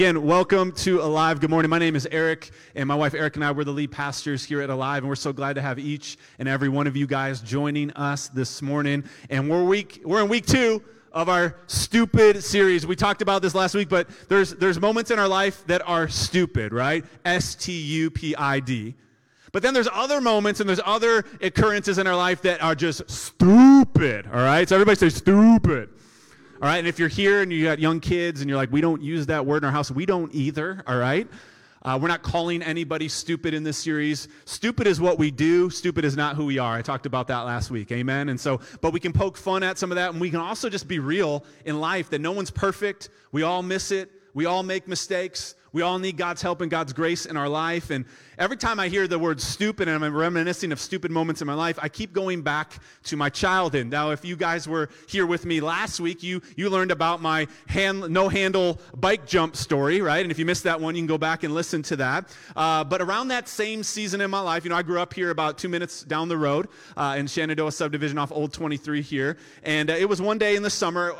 Again, welcome to Alive. Good morning. My name is Eric, and my wife Eric and I, we're the lead pastors here at Alive, and we're so glad to have each and every one of you guys joining us this morning. And we're week, we're in week two of our stupid series. We talked about this last week, but there's there's moments in our life that are stupid, right? S T U P I D. But then there's other moments and there's other occurrences in our life that are just stupid. All right? So everybody say stupid. All right, and if you're here and you got young kids and you're like, we don't use that word in our house, we don't either. All right, uh, we're not calling anybody stupid in this series. Stupid is what we do. Stupid is not who we are. I talked about that last week. Amen. And so, but we can poke fun at some of that, and we can also just be real in life that no one's perfect. We all miss it. We all make mistakes. We all need God's help and God's grace in our life. And every time I hear the word stupid and I'm reminiscing of stupid moments in my life, I keep going back to my childhood. Now, if you guys were here with me last week, you, you learned about my hand, no handle bike jump story, right? And if you missed that one, you can go back and listen to that. Uh, but around that same season in my life, you know, I grew up here about two minutes down the road uh, in Shenandoah subdivision off Old 23 here. And uh, it was one day in the summer.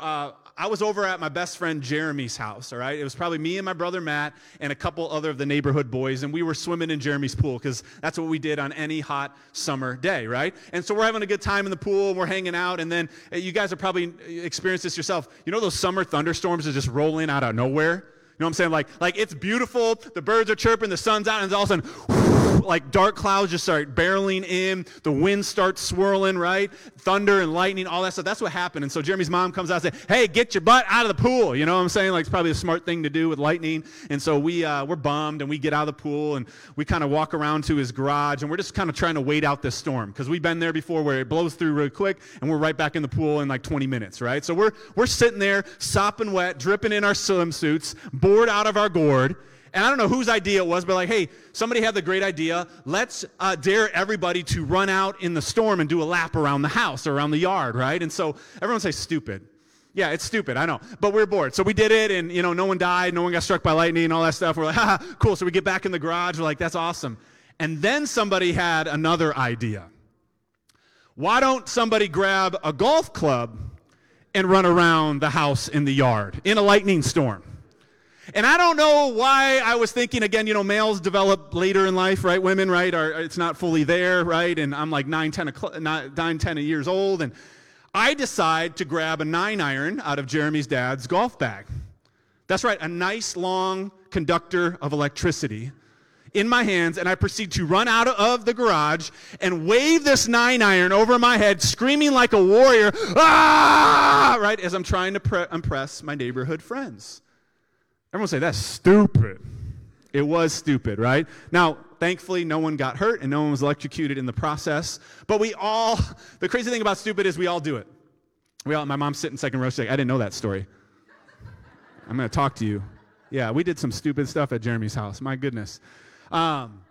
I was over at my best friend Jeremy's house, all right? It was probably me and my brother Matt and a couple other of the neighborhood boys, and we were swimming in Jeremy's pool because that's what we did on any hot summer day, right? And so we're having a good time in the pool, and we're hanging out, and then uh, you guys have probably experienced this yourself. You know those summer thunderstorms are just rolling out of nowhere? You know what I'm saying? Like, like it's beautiful, the birds are chirping, the sun's out, and all of a sudden, like dark clouds just start barreling in, the wind starts swirling, right? Thunder and lightning, all that stuff. That's what happened. And so Jeremy's mom comes out and says, Hey, get your butt out of the pool. You know what I'm saying? Like it's probably a smart thing to do with lightning. And so we, uh, we're bummed and we get out of the pool and we kind of walk around to his garage and we're just kind of trying to wait out this storm because we've been there before where it blows through really quick and we're right back in the pool in like 20 minutes, right? So we're, we're sitting there, sopping wet, dripping in our swimsuits, bored out of our gourd. And I don't know whose idea it was, but like, hey, somebody had the great idea. Let's uh, dare everybody to run out in the storm and do a lap around the house or around the yard, right? And so everyone say stupid. Yeah, it's stupid, I know. But we are bored. So we did it, and, you know, no one died, no one got struck by lightning, and all that stuff. We're like, ha, cool. So we get back in the garage. We're like, that's awesome. And then somebody had another idea. Why don't somebody grab a golf club and run around the house in the yard in a lightning storm? And I don't know why I was thinking again, you know, males develop later in life, right? Women, right? Are, it's not fully there, right? And I'm like 9, 10, nine, 10 years old. And I decide to grab a nine iron out of Jeremy's dad's golf bag. That's right, a nice long conductor of electricity in my hands, and I proceed to run out of the garage and wave this nine iron over my head, screaming like a warrior, ah! Right, as I'm trying to pre- impress my neighborhood friends. Everyone say, that's stupid. It was stupid, right? Now, thankfully, no one got hurt and no one was electrocuted in the process. But we all, the crazy thing about stupid is we all do it. We all, my mom's sitting second row. She's like, I didn't know that story. I'm going to talk to you. Yeah, we did some stupid stuff at Jeremy's house. My goodness. Um,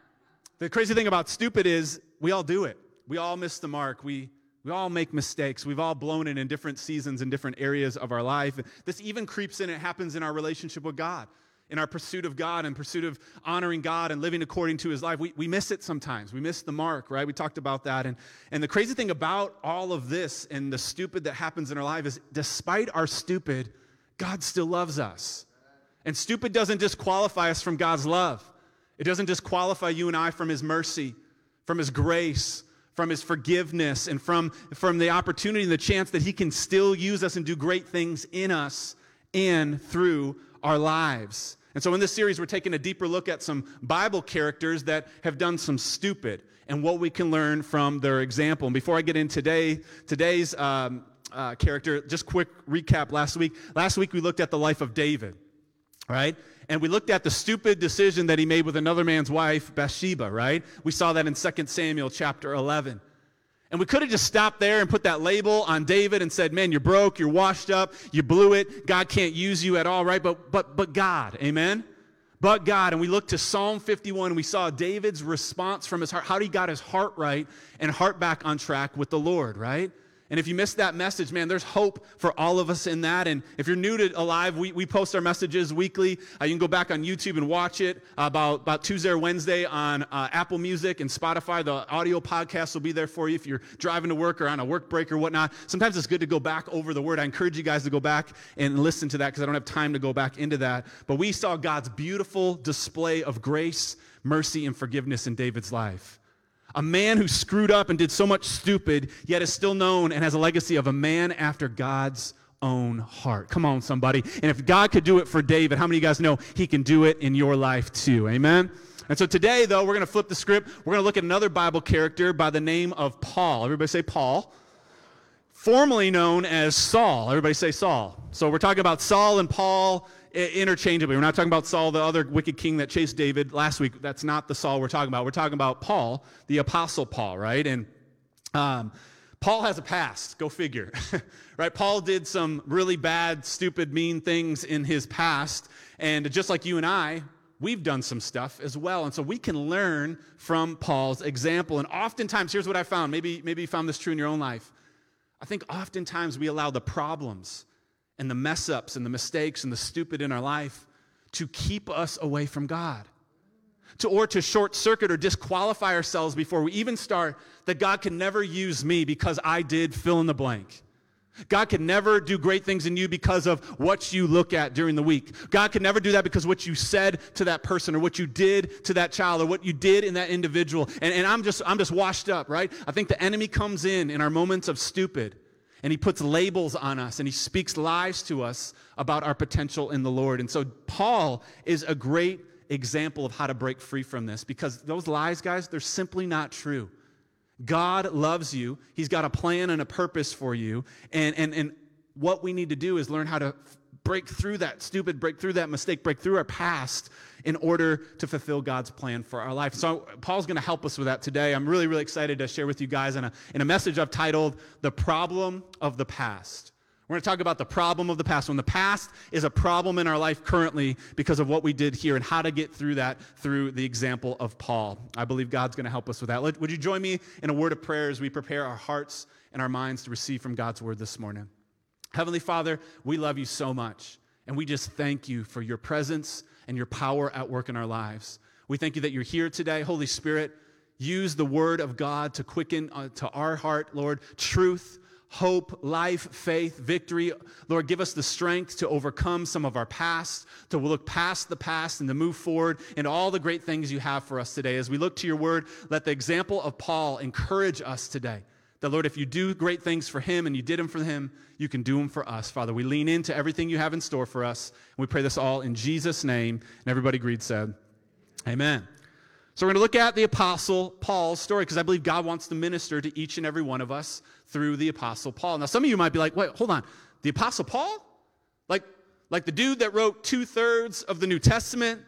the crazy thing about stupid is we all do it. We all miss the mark. We we all make mistakes. We've all blown it in different seasons in different areas of our life. This even creeps in, it happens in our relationship with God, in our pursuit of God and pursuit of honoring God and living according to his life. We, we miss it sometimes. We miss the mark, right? We talked about that. And, and the crazy thing about all of this and the stupid that happens in our life is despite our stupid, God still loves us. And stupid doesn't disqualify us from God's love, it doesn't disqualify you and I from his mercy, from his grace from his forgiveness and from, from the opportunity and the chance that he can still use us and do great things in us and through our lives. And so in this series, we're taking a deeper look at some Bible characters that have done some stupid and what we can learn from their example. And before I get in today, today's um, uh, character, just quick recap last week. Last week, we looked at the life of David, right? and we looked at the stupid decision that he made with another man's wife, Bathsheba, right? We saw that in 2 Samuel chapter 11. And we could have just stopped there and put that label on David and said, man, you're broke, you're washed up, you blew it, God can't use you at all, right? But, but, but God, amen? But God. And we looked to Psalm 51 and we saw David's response from his heart, how he got his heart right and heart back on track with the Lord, right? And if you missed that message, man, there's hope for all of us in that. And if you're new to Alive, we, we post our messages weekly. Uh, you can go back on YouTube and watch it uh, about, about Tuesday or Wednesday on uh, Apple Music and Spotify. The audio podcast will be there for you if you're driving to work or on a work break or whatnot. Sometimes it's good to go back over the word. I encourage you guys to go back and listen to that because I don't have time to go back into that. But we saw God's beautiful display of grace, mercy, and forgiveness in David's life. A man who screwed up and did so much stupid, yet is still known and has a legacy of a man after God's own heart. Come on, somebody. And if God could do it for David, how many of you guys know he can do it in your life too? Amen? And so today, though, we're going to flip the script. We're going to look at another Bible character by the name of Paul. Everybody say Paul. Formerly known as Saul. Everybody say Saul. So we're talking about Saul and Paul interchangeably. We're not talking about Saul, the other wicked king that chased David last week. That's not the Saul we're talking about. We're talking about Paul, the apostle Paul, right? And um, Paul has a past. Go figure, right? Paul did some really bad, stupid, mean things in his past, and just like you and I, we've done some stuff as well. And so we can learn from Paul's example. And oftentimes, here's what I found. Maybe, maybe you found this true in your own life. I think oftentimes we allow the problems and the mess ups and the mistakes and the stupid in our life to keep us away from God. To, or to short circuit or disqualify ourselves before we even start that God can never use me because I did fill in the blank. God can never do great things in you because of what you look at during the week. God can never do that because what you said to that person or what you did to that child or what you did in that individual. And, and I'm just I'm just washed up, right? I think the enemy comes in in our moments of stupid and he puts labels on us and he speaks lies to us about our potential in the Lord. And so Paul is a great example of how to break free from this because those lies, guys, they're simply not true. God loves you. He's got a plan and a purpose for you. And, and, and what we need to do is learn how to break through that stupid, break through that mistake, break through our past in order to fulfill God's plan for our life. So, Paul's going to help us with that today. I'm really, really excited to share with you guys in a, in a message I've titled The Problem of the Past. We're going to talk about the problem of the past. When the past is a problem in our life currently because of what we did here and how to get through that through the example of Paul. I believe God's going to help us with that. Would you join me in a word of prayer as we prepare our hearts and our minds to receive from God's word this morning? Heavenly Father, we love you so much, and we just thank you for your presence and your power at work in our lives. We thank you that you're here today. Holy Spirit, use the word of God to quicken uh, to our heart, Lord, truth, hope, life, faith, victory. Lord, give us the strength to overcome some of our past, to look past the past and to move forward in all the great things you have for us today. As we look to your word, let the example of Paul encourage us today. That, Lord, if you do great things for him and you did them for him, you can do them for us. Father, we lean into everything you have in store for us. And we pray this all in Jesus' name. And everybody agreed said, Amen. So we're going to look at the Apostle Paul's story because I believe God wants to minister to each and every one of us through the Apostle Paul. Now, some of you might be like, wait, hold on. The Apostle Paul? Like, like the dude that wrote two thirds of the New Testament?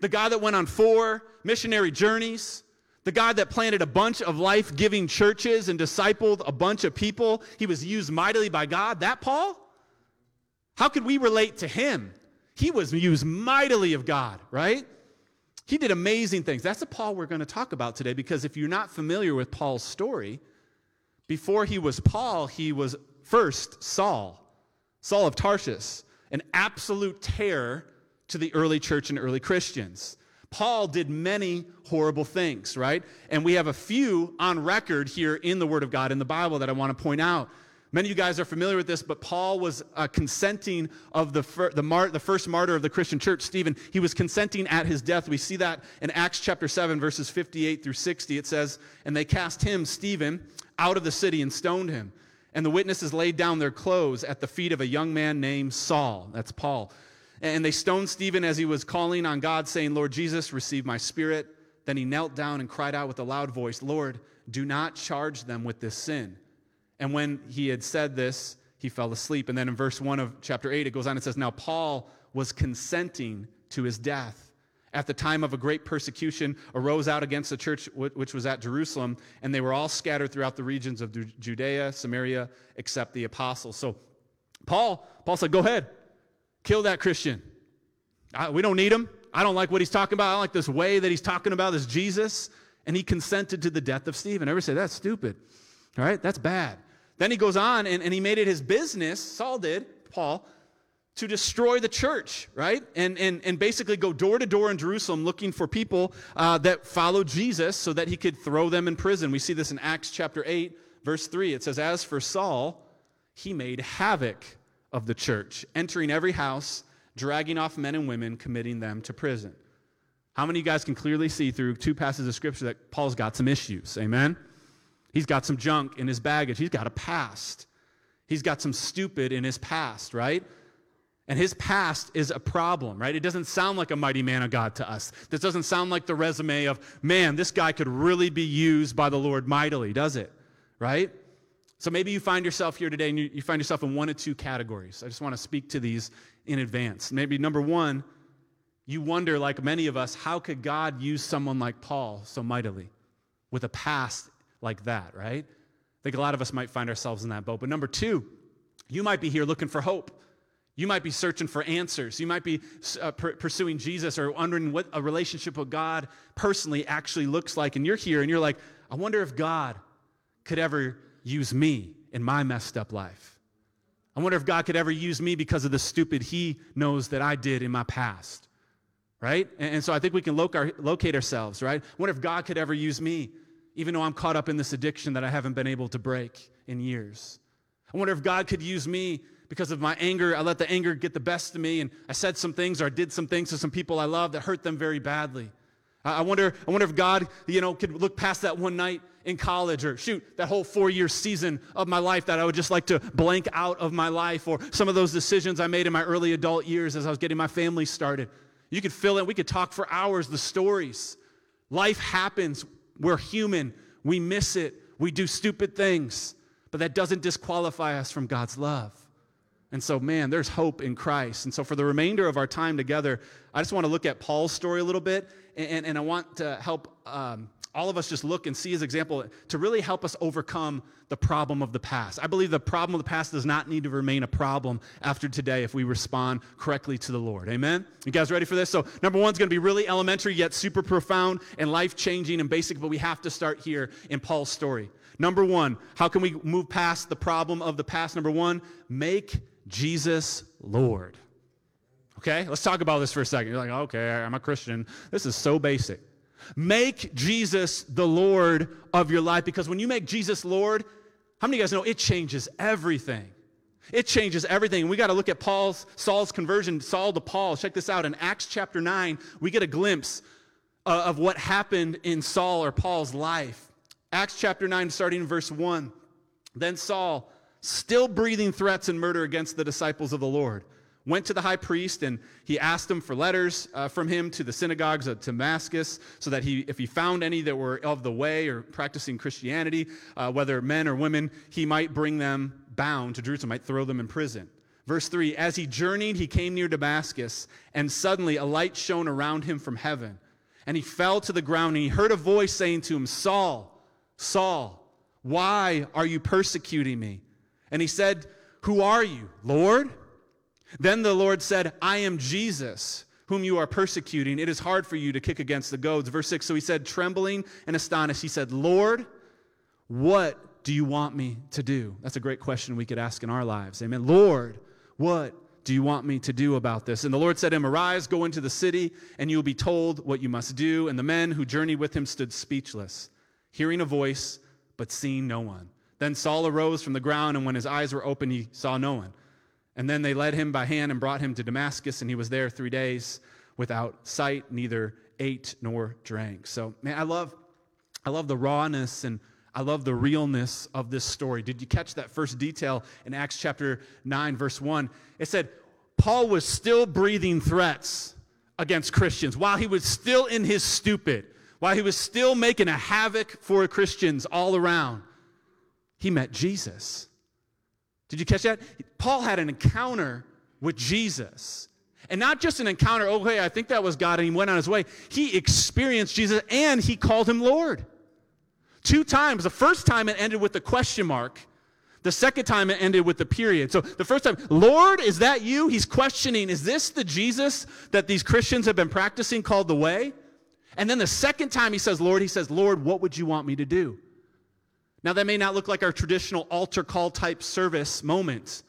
The guy that went on four missionary journeys? The guy that planted a bunch of life giving churches and discipled a bunch of people, he was used mightily by God. That Paul? How could we relate to him? He was used mightily of God, right? He did amazing things. That's the Paul we're going to talk about today because if you're not familiar with Paul's story, before he was Paul, he was first Saul, Saul of Tarsus, an absolute terror to the early church and early Christians. Paul did many horrible things, right? And we have a few on record here in the Word of God in the Bible that I want to point out. Many of you guys are familiar with this, but Paul was uh, consenting of the, fir- the, mar- the first martyr of the Christian church, Stephen. He was consenting at his death. We see that in Acts chapter 7, verses 58 through 60. It says, And they cast him, Stephen, out of the city and stoned him. And the witnesses laid down their clothes at the feet of a young man named Saul. That's Paul. And they stoned Stephen as he was calling on God, saying, Lord Jesus, receive my spirit. Then he knelt down and cried out with a loud voice, Lord, do not charge them with this sin. And when he had said this, he fell asleep. And then in verse 1 of chapter 8, it goes on and says, Now Paul was consenting to his death. At the time of a great persecution, arose out against the church which was at Jerusalem, and they were all scattered throughout the regions of Judea, Samaria, except the apostles. So Paul, Paul said, Go ahead, Kill that Christian. I, we don't need him. I don't like what he's talking about. I like this way that he's talking about this Jesus. And he consented to the death of Stephen. Everybody say, that's stupid. All right, that's bad. Then he goes on and, and he made it his business, Saul did, Paul, to destroy the church, right? And, and, and basically go door to door in Jerusalem looking for people uh, that follow Jesus so that he could throw them in prison. We see this in Acts chapter 8, verse 3. It says, As for Saul, he made havoc of the church, entering every house, dragging off men and women, committing them to prison. How many of you guys can clearly see through two passages of scripture that Paul's got some issues? Amen? He's got some junk in his baggage. He's got a past. He's got some stupid in his past, right? And his past is a problem, right? It doesn't sound like a mighty man of God to us. This doesn't sound like the resume of, man, this guy could really be used by the Lord mightily, does it? Right? So maybe you find yourself here today and you, find yourself in one of two categories. I just want to speak to these in advance. Maybe number one, you wonder, like many of us, how could God use someone like Paul so mightily with a past like that, right? I think a lot of us might find ourselves in that boat. But number two, you might be here looking for hope. You might be searching for answers. You might be uh, pursuing Jesus or wondering what a relationship with God personally actually looks like. And you're here and you're like, I wonder if God could ever use me in my messed up life. I wonder if God could ever use me because of the stupid He knows that I did in my past. Right? And, and so I think we can locate ourselves, right? I wonder if God could ever use me, even though I'm caught up in this addiction that I haven't been able to break in years. I wonder if God could use me because of my anger, I let the anger get the best of me, and I said some things or I did some things to some people I love that hurt them very badly. I wonder, I wonder if God, you know, could look past that one night in college or shoot, that whole four year season of my life that I would just like to blank out of my life or some of those decisions I made in my early adult years as I was getting my family started. You could fill in, we could talk for hours, the stories. Life happens. We're human. We miss it. We do stupid things. But that doesn't disqualify us from God's love. And so, man, there's hope in Christ. And so, for the remainder of our time together, I just want to look at Paul's story a little bit, and, and I want to help um, all of us just look and see his example to really help us overcome the problem of the past. I believe the problem of the past does not need to remain a problem after today if we respond correctly to the Lord. Amen? You guys ready for this? So, number one is going to be really elementary, yet super profound and life changing and basic, but we have to start here in Paul's story. Number one, how can we move past the problem of the past? Number one, make Jesus Lord. Okay, let's talk about this for a second. You're like, okay, I'm a Christian. This is so basic. Make Jesus the Lord of your life because when you make Jesus Lord, how many of you guys know it changes everything? It changes everything. We got to look at Paul's Saul's conversion, Saul to Paul. Check this out in Acts chapter 9, we get a glimpse uh, of what happened in Saul or Paul's life. Acts chapter 9 starting in verse 1. Then Saul still breathing threats and murder against the disciples of the Lord. Went to the high priest and he asked him for letters uh, from him to the synagogues of Damascus so that he, if he found any that were of the way or practicing Christianity, uh, whether men or women, he might bring them bound to Jerusalem, might throw them in prison. Verse 3 As he journeyed, he came near Damascus, and suddenly a light shone around him from heaven. And he fell to the ground, and he heard a voice saying to him, Saul, Saul, why are you persecuting me? And he said, Who are you, Lord? Then the Lord said, I am Jesus, whom you are persecuting. It is hard for you to kick against the goads. Verse 6 So he said, trembling and astonished, he said, Lord, what do you want me to do? That's a great question we could ask in our lives. Amen. Lord, what do you want me to do about this? And the Lord said to him, Arise, go into the city, and you will be told what you must do. And the men who journeyed with him stood speechless, hearing a voice, but seeing no one. Then Saul arose from the ground, and when his eyes were open, he saw no one. And then they led him by hand and brought him to Damascus, and he was there three days without sight, neither ate nor drank. So, man, I love, I love the rawness and I love the realness of this story. Did you catch that first detail in Acts chapter 9, verse 1? It said, Paul was still breathing threats against Christians while he was still in his stupid, while he was still making a havoc for Christians all around he met Jesus. Did you catch that? Paul had an encounter with Jesus. And not just an encounter, oh, hey, I think that was God, and he went on his way. He experienced Jesus and he called him Lord. Two times. The first time it ended with the question mark. The second time it ended with the period. So the first time, Lord, is that you? He's questioning, is this the Jesus that these Christians have been practicing called the way? And then the second time he says, Lord, he says, Lord, what would you want me to do? Now, that may not look like our traditional altar call type service moment,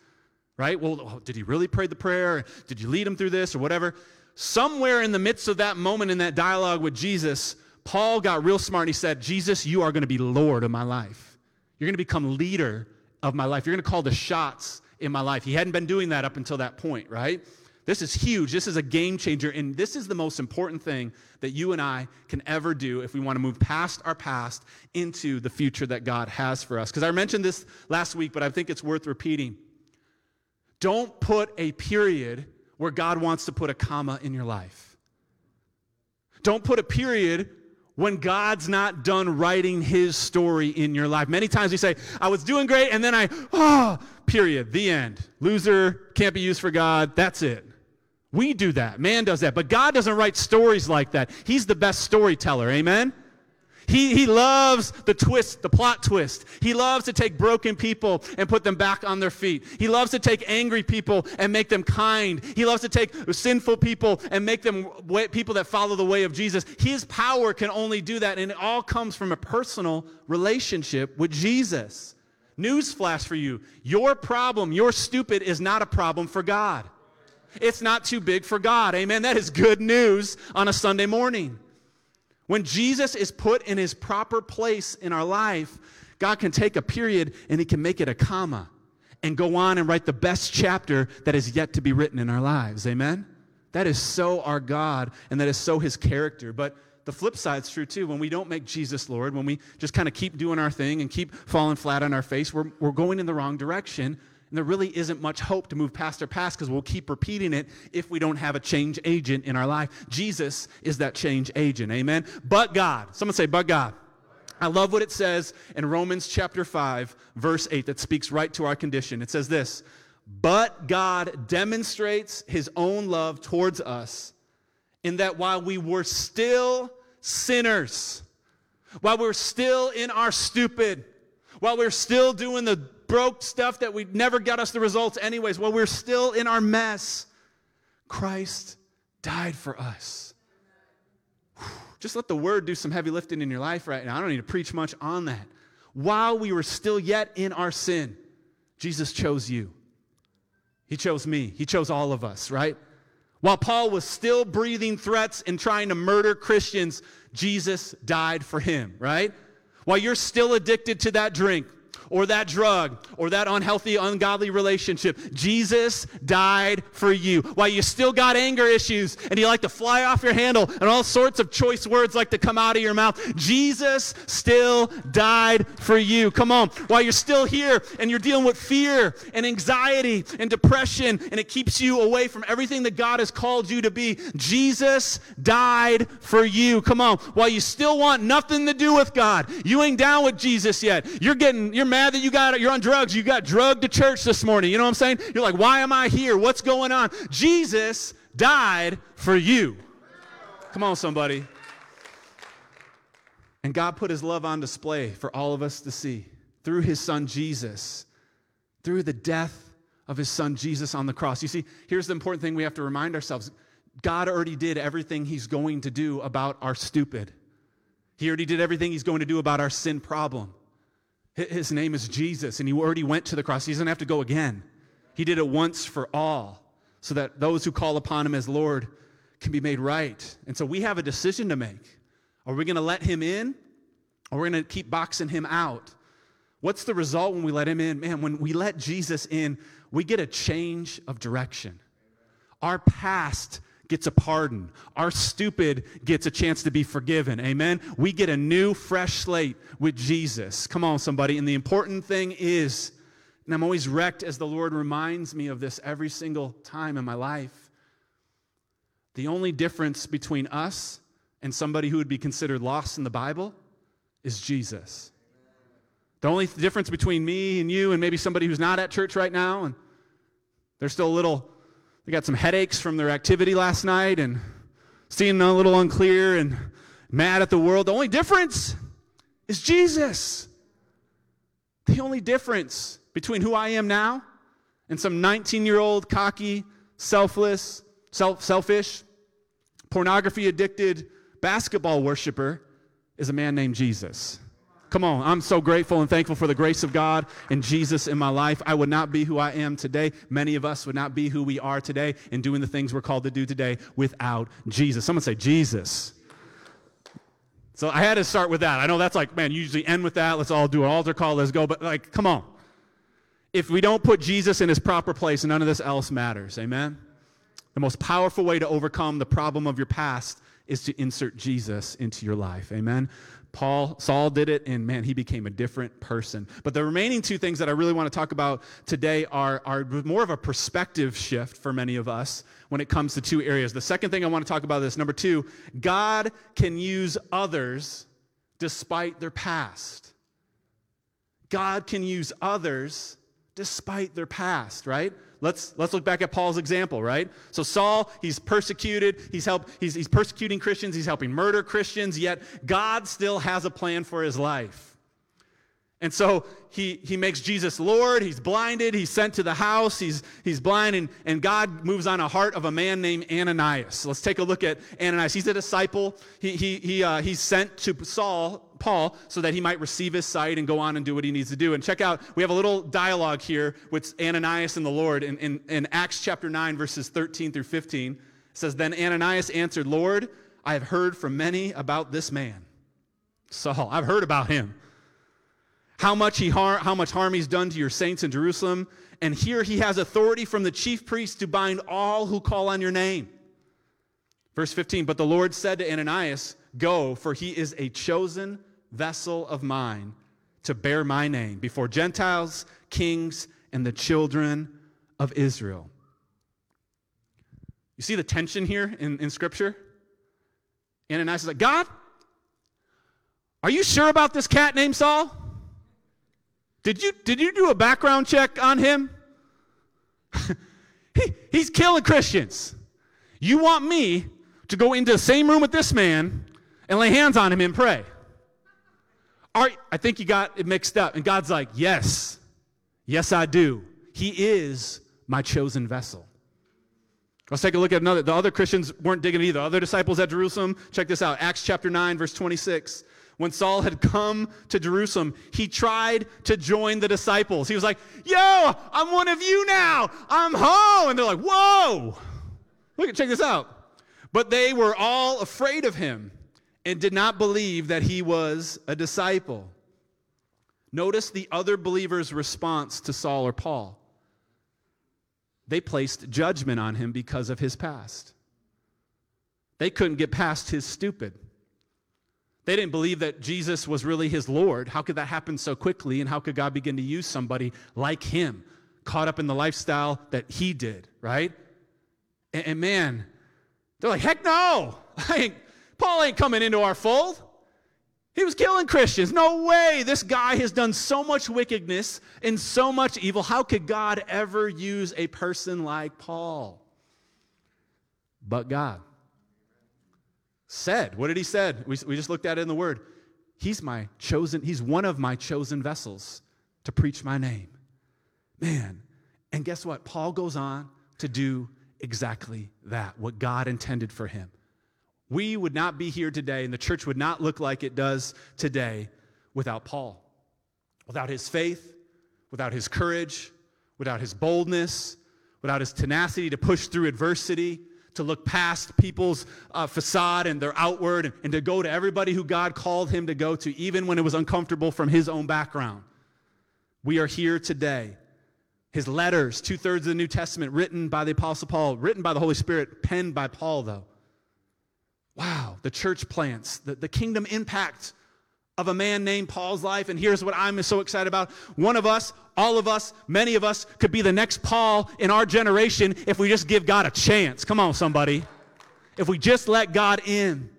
right? Well, oh, did he really pray the prayer? Did you lead him through this or whatever? Somewhere in the midst of that moment in that dialogue with Jesus, Paul got real smart and he said, Jesus, you are going to be Lord of my life. You're going to become leader of my life. You're going to call the shots in my life. He hadn't been doing that up until that point, right? This is huge. This is a game changer. And this is the most important thing that you and I can ever do if we want to move past our past into the future that God has for us. Because I mentioned this last week, but I think it's worth repeating. Don't put a period where God wants to put a comma in your life. Don't put a period when God's not done writing his story in your life. Many times we say, I was doing great, and then I, oh, period, the end. Loser, can't be used for God, that's it. We do that. Man does that. But God doesn't write stories like that. He's the best storyteller. Amen? He, he loves the twist, the plot twist. He loves to take broken people and put them back on their feet. He loves to take angry people and make them kind. He loves to take sinful people and make them people that follow the way of Jesus. His power can only do that, and it all comes from a personal relationship with Jesus. Newsflash for you your problem, your stupid, is not a problem for God. It's not too big for God. Amen. That is good news on a Sunday morning. When Jesus is put in his proper place in our life, God can take a period and he can make it a comma and go on and write the best chapter that is yet to be written in our lives. Amen? That is so our God and that is so his character. But the flip side's true too. When we don't make Jesus Lord, when we just kind of keep doing our thing and keep falling flat on our face, we're, we're going in the wrong direction and there really isn't much hope to move past our past because we'll keep repeating it if we don't have a change agent in our life. Jesus is that change agent. Amen. But God. Someone say, but God. I love what it says in Romans chapter 5, verse 8, that speaks right to our condition. It says this But God demonstrates his own love towards us in that while we were still sinners, while we we're still in our stupid, while we we're still doing the broke stuff that we never got us the results anyways. While we're still in our mess, Christ died for us. Just let the word do some heavy lifting in your life right now. I don't need to preach much on that. While we were still yet in our sin, Jesus chose you. He chose me. He chose all of us, right? While Paul was still breathing threats and trying to murder Christians, Jesus died for him, right? While you're still addicted to that drink, or that drug or that unhealthy, ungodly relationship. Jesus died for you. While you still got anger issues and you like to fly off your handle and all sorts of choice words like to come out of your mouth, Jesus still died for you. Come on. While you're still here and you're dealing with fear and anxiety and depression and it keeps you away from everything that God has called you to be, Jesus died for you. Come on. While you still want nothing to do with God, you ain't down with Jesus yet. You're getting, you're mad mad that you got you're on drugs. You got drugged to church this morning. You know what I'm saying? You're like, why am I here? What's going on? Jesus died for you. Come on, somebody. And God put his love on display for all of us to see through his son Jesus, through the death of his son Jesus on the cross. You see, here's the important thing we have to remind ourselves God already did everything he's going to do about our stupid. He already did everything he's going to do about our sin problem. His name is Jesus, and he already went to the cross. He doesn't have to go again. He did it once for all, so that those who call upon him as Lord can be made right. And so we have a decision to make. Are we going to let him in, or are we going to keep boxing him out? What's the result when we let him in? Man, when we let Jesus in, we get a change of direction. Our past gets a pardon. Our stupid gets a chance to be forgiven. Amen. We get a new, fresh slate with Jesus. Come on, somebody. And the important thing is, and I'm always wrecked as the Lord reminds me of this every single time in my life. The only difference between us and somebody who would be considered lost in the Bible is Jesus. The only difference between me and you and maybe somebody who's not at church right now and they're still a little they got some headaches from their activity last night and seeing a little unclear and mad at the world. The only difference is Jesus. The only difference between who I am now and some 19 year old, cocky, selfless, self, selfish, pornography addicted basketball worshiper is a man named Jesus. Come on, I'm so grateful and thankful for the grace of God and Jesus in my life. I would not be who I am today. Many of us would not be who we are today and doing the things we're called to do today without Jesus. Someone say, Jesus. So I had to start with that. I know that's like, man, you usually end with that. Let's all do an altar call. Let's go. But like, come on. If we don't put Jesus in his proper place, none of this else matters. Amen? The most powerful way to overcome the problem of your past is to insert Jesus into your life. Amen? Paul, Saul did it, and man, he became a different person. But the remaining two things that I really want to talk about today are, are more of a perspective shift for many of us when it comes to two areas. The second thing I want to talk about is number two, God can use others despite their past. God can use others despite their past, right? Let's, let's look back at Paul's example, right? So Saul, he's persecuted, he's, help, he's, he's persecuting Christians, he's helping murder Christians, yet God still has a plan for his life. And so he, he makes Jesus Lord. He's blinded. He's sent to the house. He's, he's blind. And, and God moves on a heart of a man named Ananias. Let's take a look at Ananias. He's a disciple. He, he, he, uh, he's sent to Saul, Paul, so that he might receive his sight and go on and do what he needs to do. And check out, we have a little dialogue here with Ananias and the Lord in, in, in Acts chapter 9, verses 13 through 15. It says, Then Ananias answered, Lord, I have heard from many about this man. Saul, I've heard about him how much, he har- how much harm he's done to your saints in Jerusalem. And here he has authority from the chief priest to bind all who call on your name. Verse 15 But the Lord said to Ananias, Go, for he is a chosen vessel of mine to bear my name before Gentiles, kings, and the children of Israel. You see the tension here in, in Scripture? Ananias is like, God, are you sure about this cat named Saul? Did you, did you do a background check on him? he, he's killing Christians. You want me to go into the same room with this man and lay hands on him and pray? All right, I think you got it mixed up. And God's like, Yes, yes, I do. He is my chosen vessel. Let's take a look at another. The other Christians weren't digging either. Other disciples at Jerusalem, check this out Acts chapter 9, verse 26 when Saul had come to Jerusalem, he tried to join the disciples. He was like, Yo, I'm one of you now. I'm home. And they're like, Whoa. Look, check this out. But they were all afraid of him and did not believe that he was a disciple. Notice the other believers' response to Saul or Paul. They placed judgment on him because of his past. They couldn't get past his stupid. They didn't believe that Jesus was really his Lord. How could that happen so quickly? And how could God begin to use somebody like him, caught up in the lifestyle that he did, right? And, and man, they're like, heck no. Ain't, Paul ain't coming into our fold. He was killing Christians. No way. This guy has done so much wickedness and so much evil. How could God ever use a person like Paul? But God said. What did he said? We, we just looked at it in the word. He's my chosen, he's one of my chosen vessels to preach my name. Man. And guess what? Paul goes on to do exactly that, what God intended for him. We would not be here today, and the church would not look like it does today without Paul, without his faith, without his courage, without his boldness, without his tenacity to push through adversity, to look past people's uh, facade and their outward and, and to go to everybody who God called him to go to, even when it was uncomfortable from his own background. We are here today. His letters, two thirds of the New Testament, written by the Apostle Paul, written by the Holy Spirit, penned by Paul, though. Wow, the church plants, the, the kingdom impact of a man named Paul's life. And here's what I'm so excited about. One of us, all of us, many of us could be the next Paul in our generation if we just give God a chance. Come on, somebody. If we just let God in.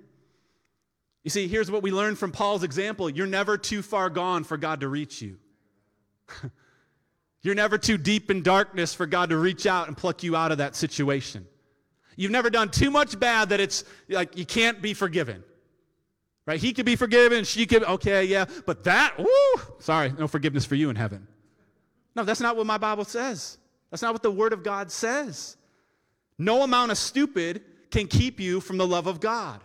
You see, here's what we learned from Paul's example you're never too far gone for God to reach you. you're never too deep in darkness for God to reach out and pluck you out of that situation. You've never done too much bad that it's like you can't be forgiven. Right? He could be forgiven, she could, okay, yeah. But that, whoo, sorry, no forgiveness for you in heaven. No, that's not what my Bible says. That's not what the Word of God says. No amount of stupid can keep you from the love of God.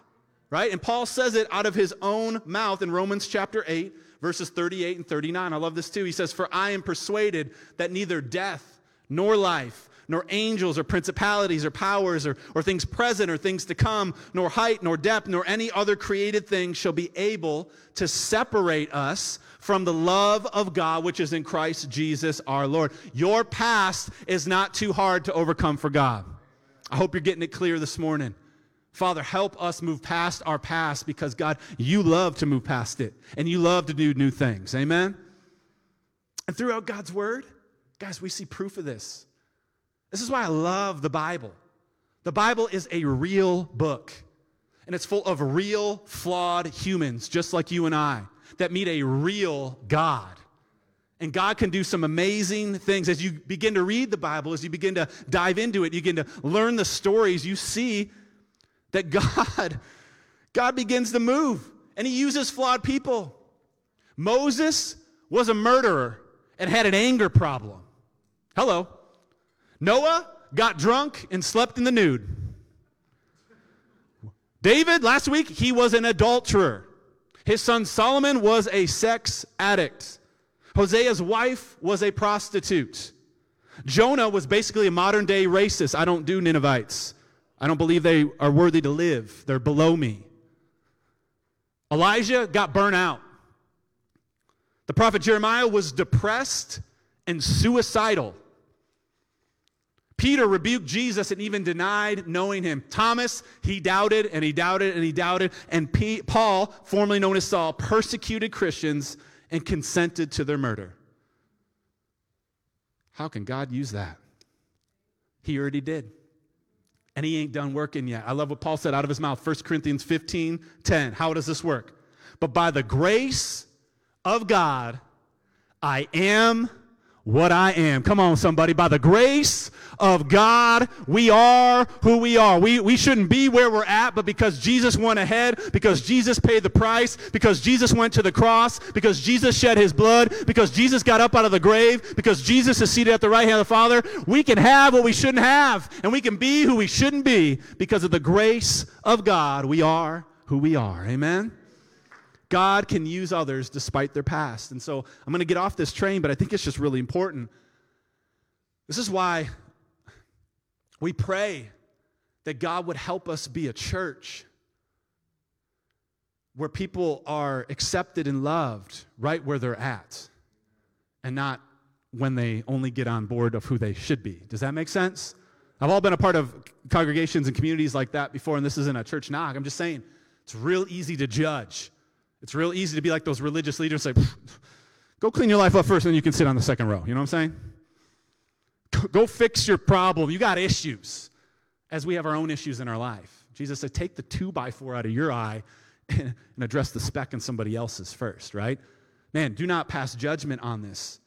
Right? And Paul says it out of his own mouth in Romans chapter 8, verses 38 and 39. I love this too. He says, For I am persuaded that neither death nor life, nor angels or principalities or powers or, or things present or things to come, nor height nor depth, nor any other created thing shall be able to separate us from the love of God which is in Christ Jesus our Lord. Your past is not too hard to overcome for God. I hope you're getting it clear this morning. Father, help us move past our past because, God, you love to move past it and you love to do new things. Amen? And throughout God's word, guys, we see proof of this. This is why I love the Bible. The Bible is a real book, and it's full of real, flawed humans, just like you and I, that meet a real God. And God can do some amazing things. As you begin to read the Bible, as you begin to dive into it, you begin to learn the stories, you see that God, God begins to move and he uses flawed people. Moses was a murderer and had an anger problem. Hello. Noah got drunk and slept in the nude. David, last week, he was an adulterer. His son Solomon was a sex addict. Hosea's wife was a prostitute. Jonah was basically a modern day racist. I don't do Ninevites. I don't believe they are worthy to live. They're below me. Elijah got burnt out. The prophet Jeremiah was depressed and suicidal. Peter rebuked Jesus and even denied knowing him. Thomas, he doubted and he doubted and he doubted. And P- Paul, formerly known as Saul, persecuted Christians and consented to their murder. How can God use that? He already did. And he ain't done working yet. I love what Paul said out of his mouth, 1 Corinthians 15 10. How does this work? But by the grace of God, I am what I am. Come on, somebody. By the grace of God, we are who we are. We, we shouldn't be where we're at, but because Jesus went ahead, because Jesus paid the price, because Jesus went to the cross, because Jesus shed his blood, because Jesus got up out of the grave, because Jesus is seated at the right hand of the Father, we can have what we shouldn't have, and we can be who we shouldn't be because of the grace of God. We are who we are. Amen? God can use others despite their past. And so I'm going to get off this train, but I think it's just really important. This is why we pray that God would help us be a church where people are accepted and loved right where they're at and not when they only get on board of who they should be. Does that make sense? I've all been a part of congregations and communities like that before, and this isn't a church knock. I'm just saying it's real easy to judge it's real easy to be like those religious leaders and say, go clean your life up first, and then you can sit on the second row. You know what I'm saying? Go fix your problem. You got issues, as we have our own issues in our life. Jesus said, take the two by four out of your eye and address the speck in somebody else's first, right? Man, do not pass judgment on this.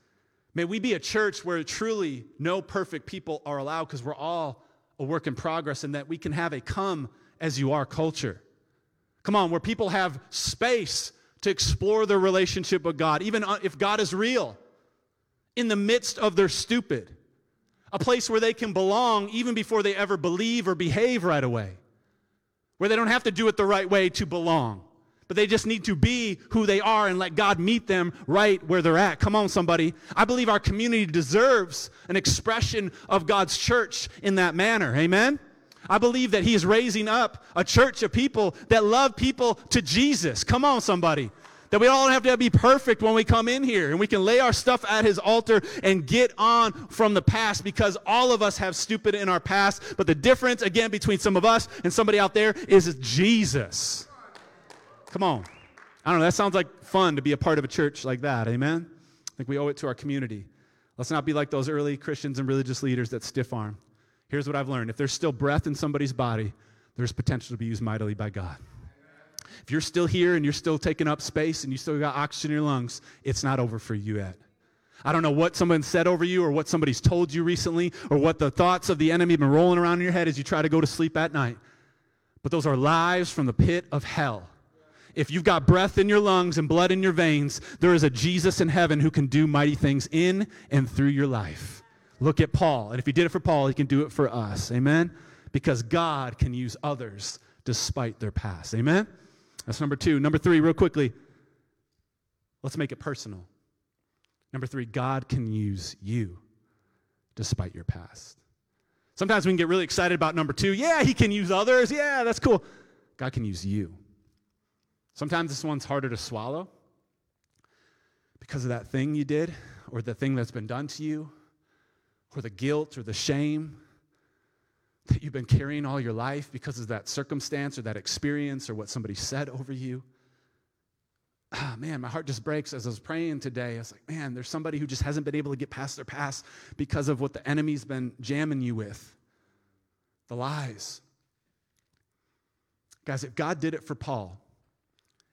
May we be a church where truly no perfect people are allowed because we're all a work in progress and that we can have a come as you are culture. Come on, where people have space to explore their relationship with God, even uh, if God is real, in the midst of their stupid. A place where they can belong even before they ever believe or behave right away. Where they don't have to do it the right way to belong, but they just need to be who they are and let God meet them right where they're at. Come on, somebody. I believe our community deserves an expression of God's church in that manner. Amen? I believe that He is raising up a church of people that love people to Jesus. Come on, somebody. That we don't have to be perfect when we come in here and we can lay our stuff at his altar and get on from the past because all of us have stupid in our past. But the difference, again, between some of us and somebody out there is Jesus. Come on. I don't know. That sounds like fun to be a part of a church like that. Amen? I think we owe it to our community. Let's not be like those early Christians and religious leaders that stiff arm. Here's what I've learned if there's still breath in somebody's body, there's potential to be used mightily by God. If you're still here and you're still taking up space and you still got oxygen in your lungs, it's not over for you yet. I don't know what someone said over you or what somebody's told you recently or what the thoughts of the enemy have been rolling around in your head as you try to go to sleep at night. But those are lies from the pit of hell. If you've got breath in your lungs and blood in your veins, there is a Jesus in heaven who can do mighty things in and through your life. Look at Paul. And if he did it for Paul, he can do it for us. Amen? Because God can use others despite their past. Amen? That's number two. Number three, real quickly. Let's make it personal. Number three, God can use you despite your past. Sometimes we can get really excited about number two. Yeah, he can use others. Yeah, that's cool. God can use you. Sometimes this one's harder to swallow because of that thing you did, or the thing that's been done to you, or the guilt or the shame that you've been carrying all your life because of that circumstance or that experience or what somebody said over you. Ah, man, my heart just breaks as I was praying today. I was like, man, there's somebody who just hasn't been able to get past their past because of what the enemy's been jamming you with the lies. Guys, if God did it for Paul,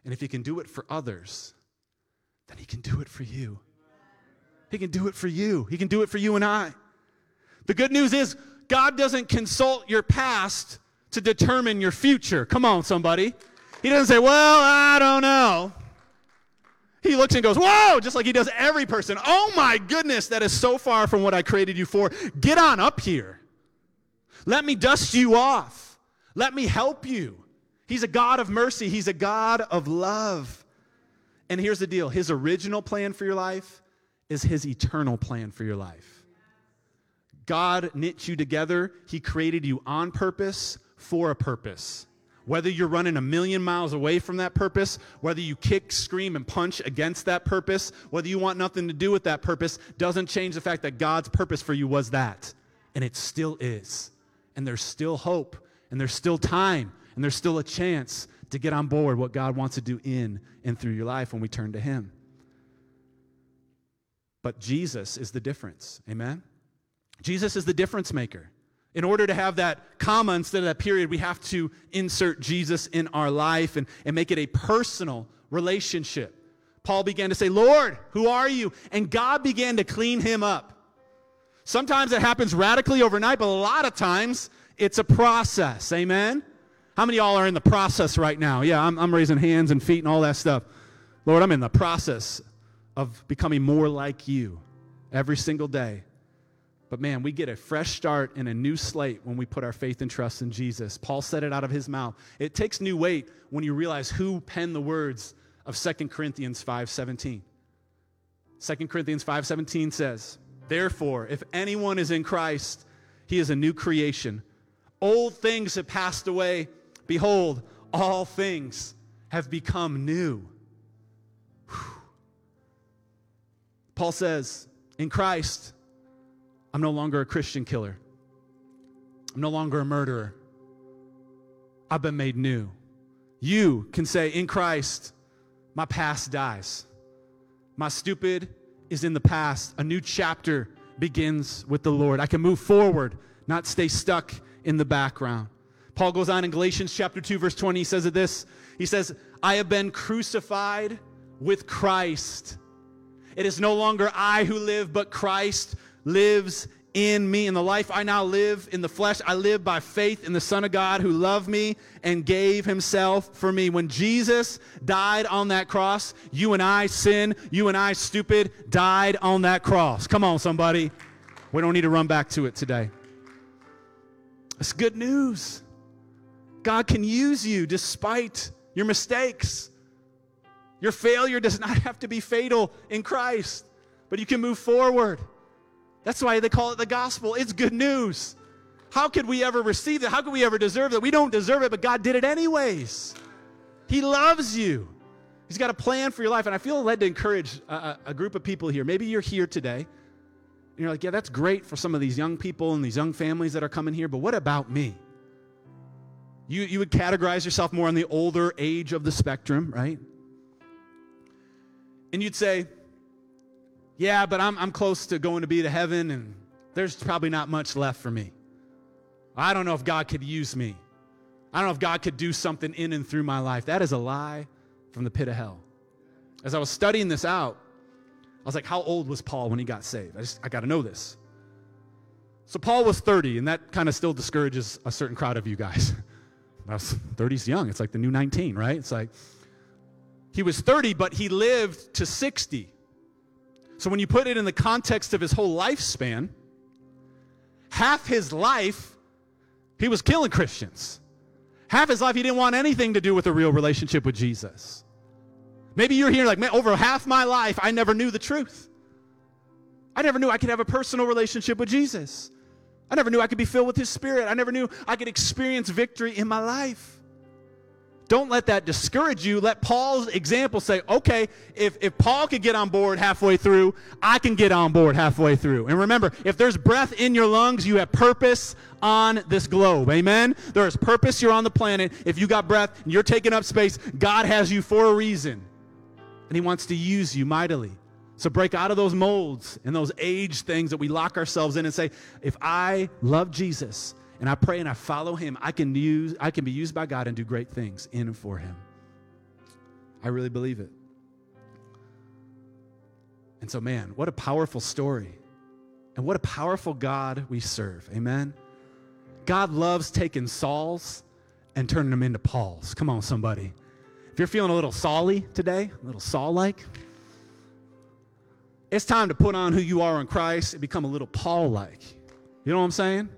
and if he can do it for others, then he can do it for you. He can do it for you. He can do it for you and I. The good news is, God doesn't consult your past to determine your future. Come on, somebody. He doesn't say, Well, I don't know. He looks and goes, Whoa, just like he does every person. Oh my goodness, that is so far from what I created you for. Get on up here. Let me dust you off. Let me help you. He's a God of mercy, He's a God of love. And here's the deal His original plan for your life is His eternal plan for your life. God knit you together, He created you on purpose for a purpose. Whether you're running a million miles away from that purpose, whether you kick, scream, and punch against that purpose, whether you want nothing to do with that purpose, doesn't change the fact that God's purpose for you was that. And it still is. And there's still hope, and there's still time, and there's still a chance to get on board what God wants to do in and through your life when we turn to Him. But Jesus is the difference. Amen? Jesus is the difference maker. In order to have that comma instead of that period, we have to insert Jesus in our life and, and make it a personal relationship. Paul began to say, Lord, who are you? And God began to clean him up. Sometimes it happens radically overnight, but a lot of times it's a process. Amen? How many y'all are in the process right now? Yeah, I'm, I'm raising hands and feet and all that stuff. Lord, I'm in the process of becoming more like you every single day. But man, we get a fresh start and a new slate when we put our faith and trust in Jesus. Paul said it out of his mouth. It takes new weight when you realize who penned the words of 2 Corinthians 5:17. 2 Corinthians 5:17 says, "Therefore, if anyone is in Christ, he is a new creation. Old things have passed away; behold, all things have become new." Whew. Paul says, "In Christ, I'm no longer a Christian killer. I'm no longer a murderer. I've been made new. You can say, in Christ, my past dies. My stupid is in the past. A new chapter begins with the Lord. I can move forward, not stay stuck in the background. Paul goes on in Galatians chapter 2, verse 20. He says it this He says, I have been crucified with Christ. It is no longer I who live, but Christ lives in me. In the life I now live in the flesh, I live by faith in the Son of God who loved me and gave himself for me. When Jesus died on that cross, you and I, sin, you and I, stupid, died on that cross. Come on, somebody. We don't need to run back to it today. It's good news. God can use you despite your mistakes. Your failure does not have to be fatal in Christ, but you can move forward. That's why they call it the gospel. It's good news. How could we ever receive that? How could we ever deserve that? We don't deserve it, but God did it anyways. He loves you. He's got a plan for your life. And I feel led to encourage a, a group of people here. Maybe you're here today. You're like, yeah, that's great for some of these young people and these young families that are coming here, but what about me? You, you would categorize yourself more on the older age of the spectrum, right? And you'd say, yeah, but I'm, I'm close to going to be to heaven, and there's probably not much left for me. I don't know if God could use me. I don't know if God could do something in and through my life. That is a lie from the pit of hell. As I was studying this out, I was like, how old was Paul when he got saved? I just, I got to know this. So Paul was 30, and that kind of still discourages a certain crowd of you guys. That's 30's young. It's like the new 19, right? It's like he was 30, but he lived to 60. So when you put it in the context of his whole lifespan, half his life, he was killing Christians. Half his life, he didn't want anything to do with a real relationship with Jesus. Maybe you're here like, man, over half my life, I never knew the truth. I never knew I could have a personal relationship with Jesus. I never knew I could be filled with His Spirit. I never knew I could experience victory in my life. Don't let that discourage you. Let Paul's example say, okay, if, if Paul could get on board halfway through, I can get on board halfway through. And remember, if there's breath in your lungs, you have purpose on this globe. Amen? There is purpose. You're on the planet. If you got breath and you're taking up space, God has you for a reason. And He wants to use you mightily. So break out of those molds and those age things that we lock ourselves in and say, if I love Jesus and I pray and I follow him, I can use I can be used by God and do great things in and for him. I really believe it. And so man, what a powerful story. And what a powerful God we serve. Amen. God loves taking Sauls and turning them into Pauls. Come on, somebody. If you're feeling a little Saul-y today, a little Saul-like, it's time to put on who you are in Christ and become a little Paul like. You know what I'm saying?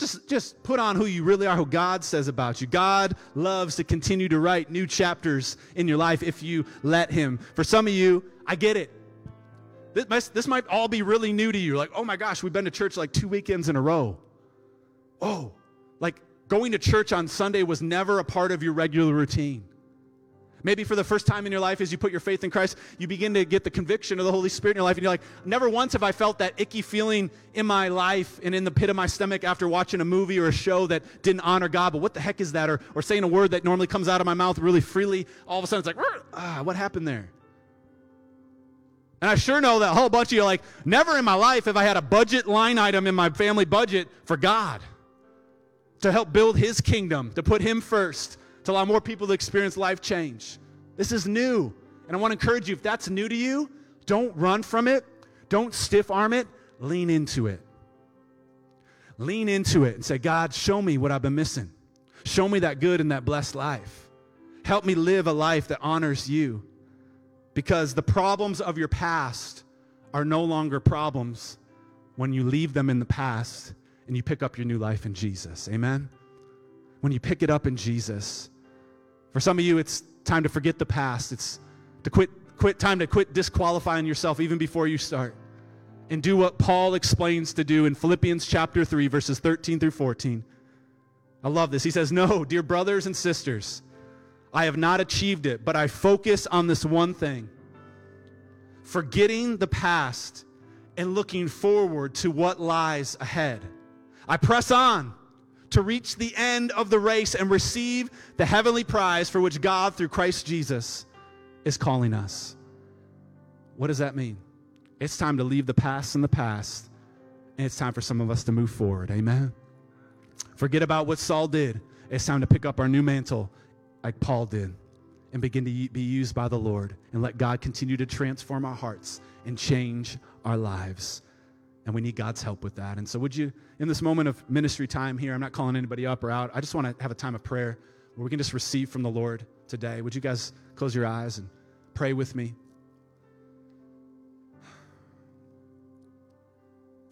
Just, just put on who you really are, who God says about you. God loves to continue to write new chapters in your life if you let Him. For some of you, I get it. This, this might all be really new to you. Like, oh my gosh, we've been to church like two weekends in a row. Oh, like going to church on Sunday was never a part of your regular routine. Maybe for the first time in your life, as you put your faith in Christ, you begin to get the conviction of the Holy Spirit in your life, and you're like, never once have I felt that icky feeling in my life and in the pit of my stomach after watching a movie or a show that didn't honor God. But what the heck is that? Or, or saying a word that normally comes out of my mouth really freely. All of a sudden, it's like, ah, what happened there? And I sure know that a whole bunch of you are like, never in my life have I had a budget line item in my family budget for God to help build His kingdom, to put Him first to allow more people to experience life change. This is new. And I want to encourage you if that's new to you, don't run from it, don't stiff arm it, lean into it. Lean into it and say, God, show me what I've been missing. Show me that good and that blessed life. Help me live a life that honors you. Because the problems of your past are no longer problems when you leave them in the past and you pick up your new life in Jesus. Amen? When you pick it up in Jesus, for some of you, it's time to forget the past. It's to quit, quit time to quit disqualifying yourself even before you start. And do what Paul explains to do in Philippians chapter 3, verses 13 through 14. I love this. He says, No, dear brothers and sisters, I have not achieved it, but I focus on this one thing forgetting the past and looking forward to what lies ahead. I press on to reach the end of the race and receive the heavenly prize for which God, through Christ Jesus, is calling us. What does that mean? It's time to leave the past in the past, and it's time for some of us to move forward. Amen. Forget about what Saul did. It's time to pick up our new mantle like Paul did and begin to be used by the Lord and let God continue to transform our hearts and change our lives. And we need God's help with that. And so, would you, in this moment of ministry time here, I'm not calling anybody up or out. I just want to have a time of prayer where we can just receive from the Lord today. Would you guys close your eyes and pray with me?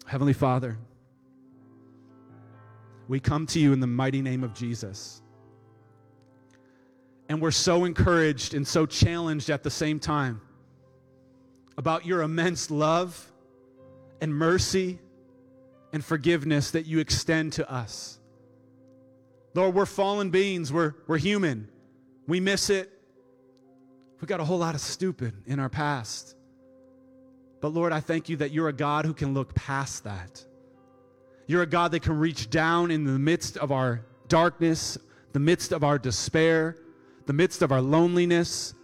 Heavenly Father, we come to you in the mighty name of Jesus. And we're so encouraged and so challenged at the same time about your immense love and mercy and forgiveness that you extend to us. Lord, we're fallen beings, we're, we're human. We miss it. We've got a whole lot of stupid in our past. But Lord, I thank you that you're a God who can look past that. You're a God that can reach down in the midst of our darkness, the midst of our despair, the midst of our loneliness,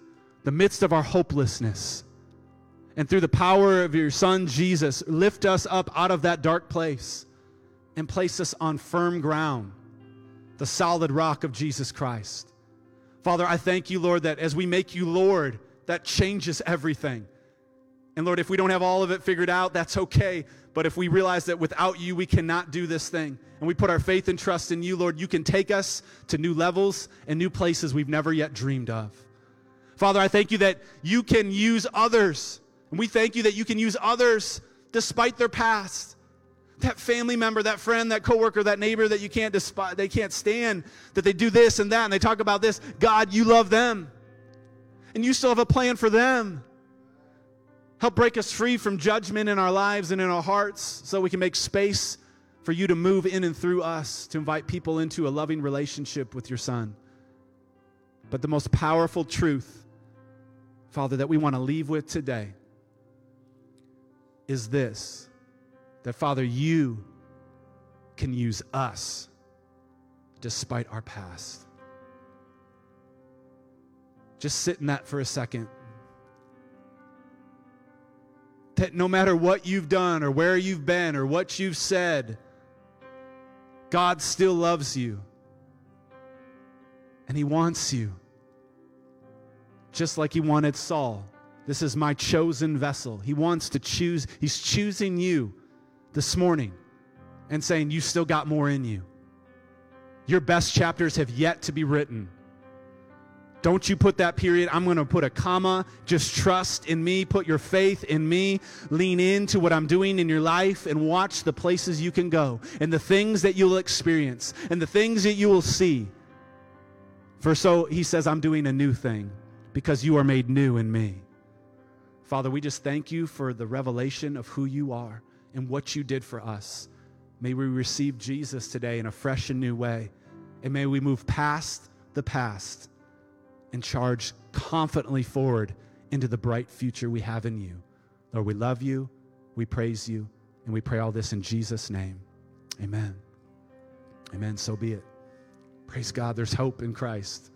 the midst of our hopelessness and through the power of your Son, Jesus, lift us up out of that dark place and place us on firm ground, the solid rock of Jesus Christ. Father, I thank you, Lord, that as we make you Lord, that changes everything. And Lord, if we don't have all of it figured out, that's okay. But if we realize that without you, we cannot do this thing, and we put our faith and trust in you, Lord, you can take us to new levels and new places we've never yet dreamed of. Father, I thank you that you can use others and we thank you that you can use others despite their past. That family member, that friend, that coworker, that neighbor that you can't despise, they can't stand that they do this and that and they talk about this. God, you love them. and you still have a plan for them. Help break us free from judgment in our lives and in our hearts so we can make space for you to move in and through us to invite people into a loving relationship with your Son. But the most powerful truth, Father, that we want to leave with today is this that, Father, you can use us despite our past. Just sit in that for a second. That no matter what you've done or where you've been or what you've said, God still loves you. And He wants you. Just like He wanted Saul. This is my chosen vessel. He wants to choose, He's choosing you this morning and saying, You still got more in you. Your best chapters have yet to be written. Don't you put that period. I'm going to put a comma. Just trust in me. Put your faith in me. Lean into what I'm doing in your life and watch the places you can go and the things that you'll experience and the things that you will see. For so he says, I'm doing a new thing because you are made new in me. Father, we just thank you for the revelation of who you are and what you did for us. May we receive Jesus today in a fresh and new way. And may we move past the past and charge confidently forward into the bright future we have in you. Lord, we love you, we praise you, and we pray all this in Jesus' name. Amen. Amen. So be it. Praise God. There's hope in Christ.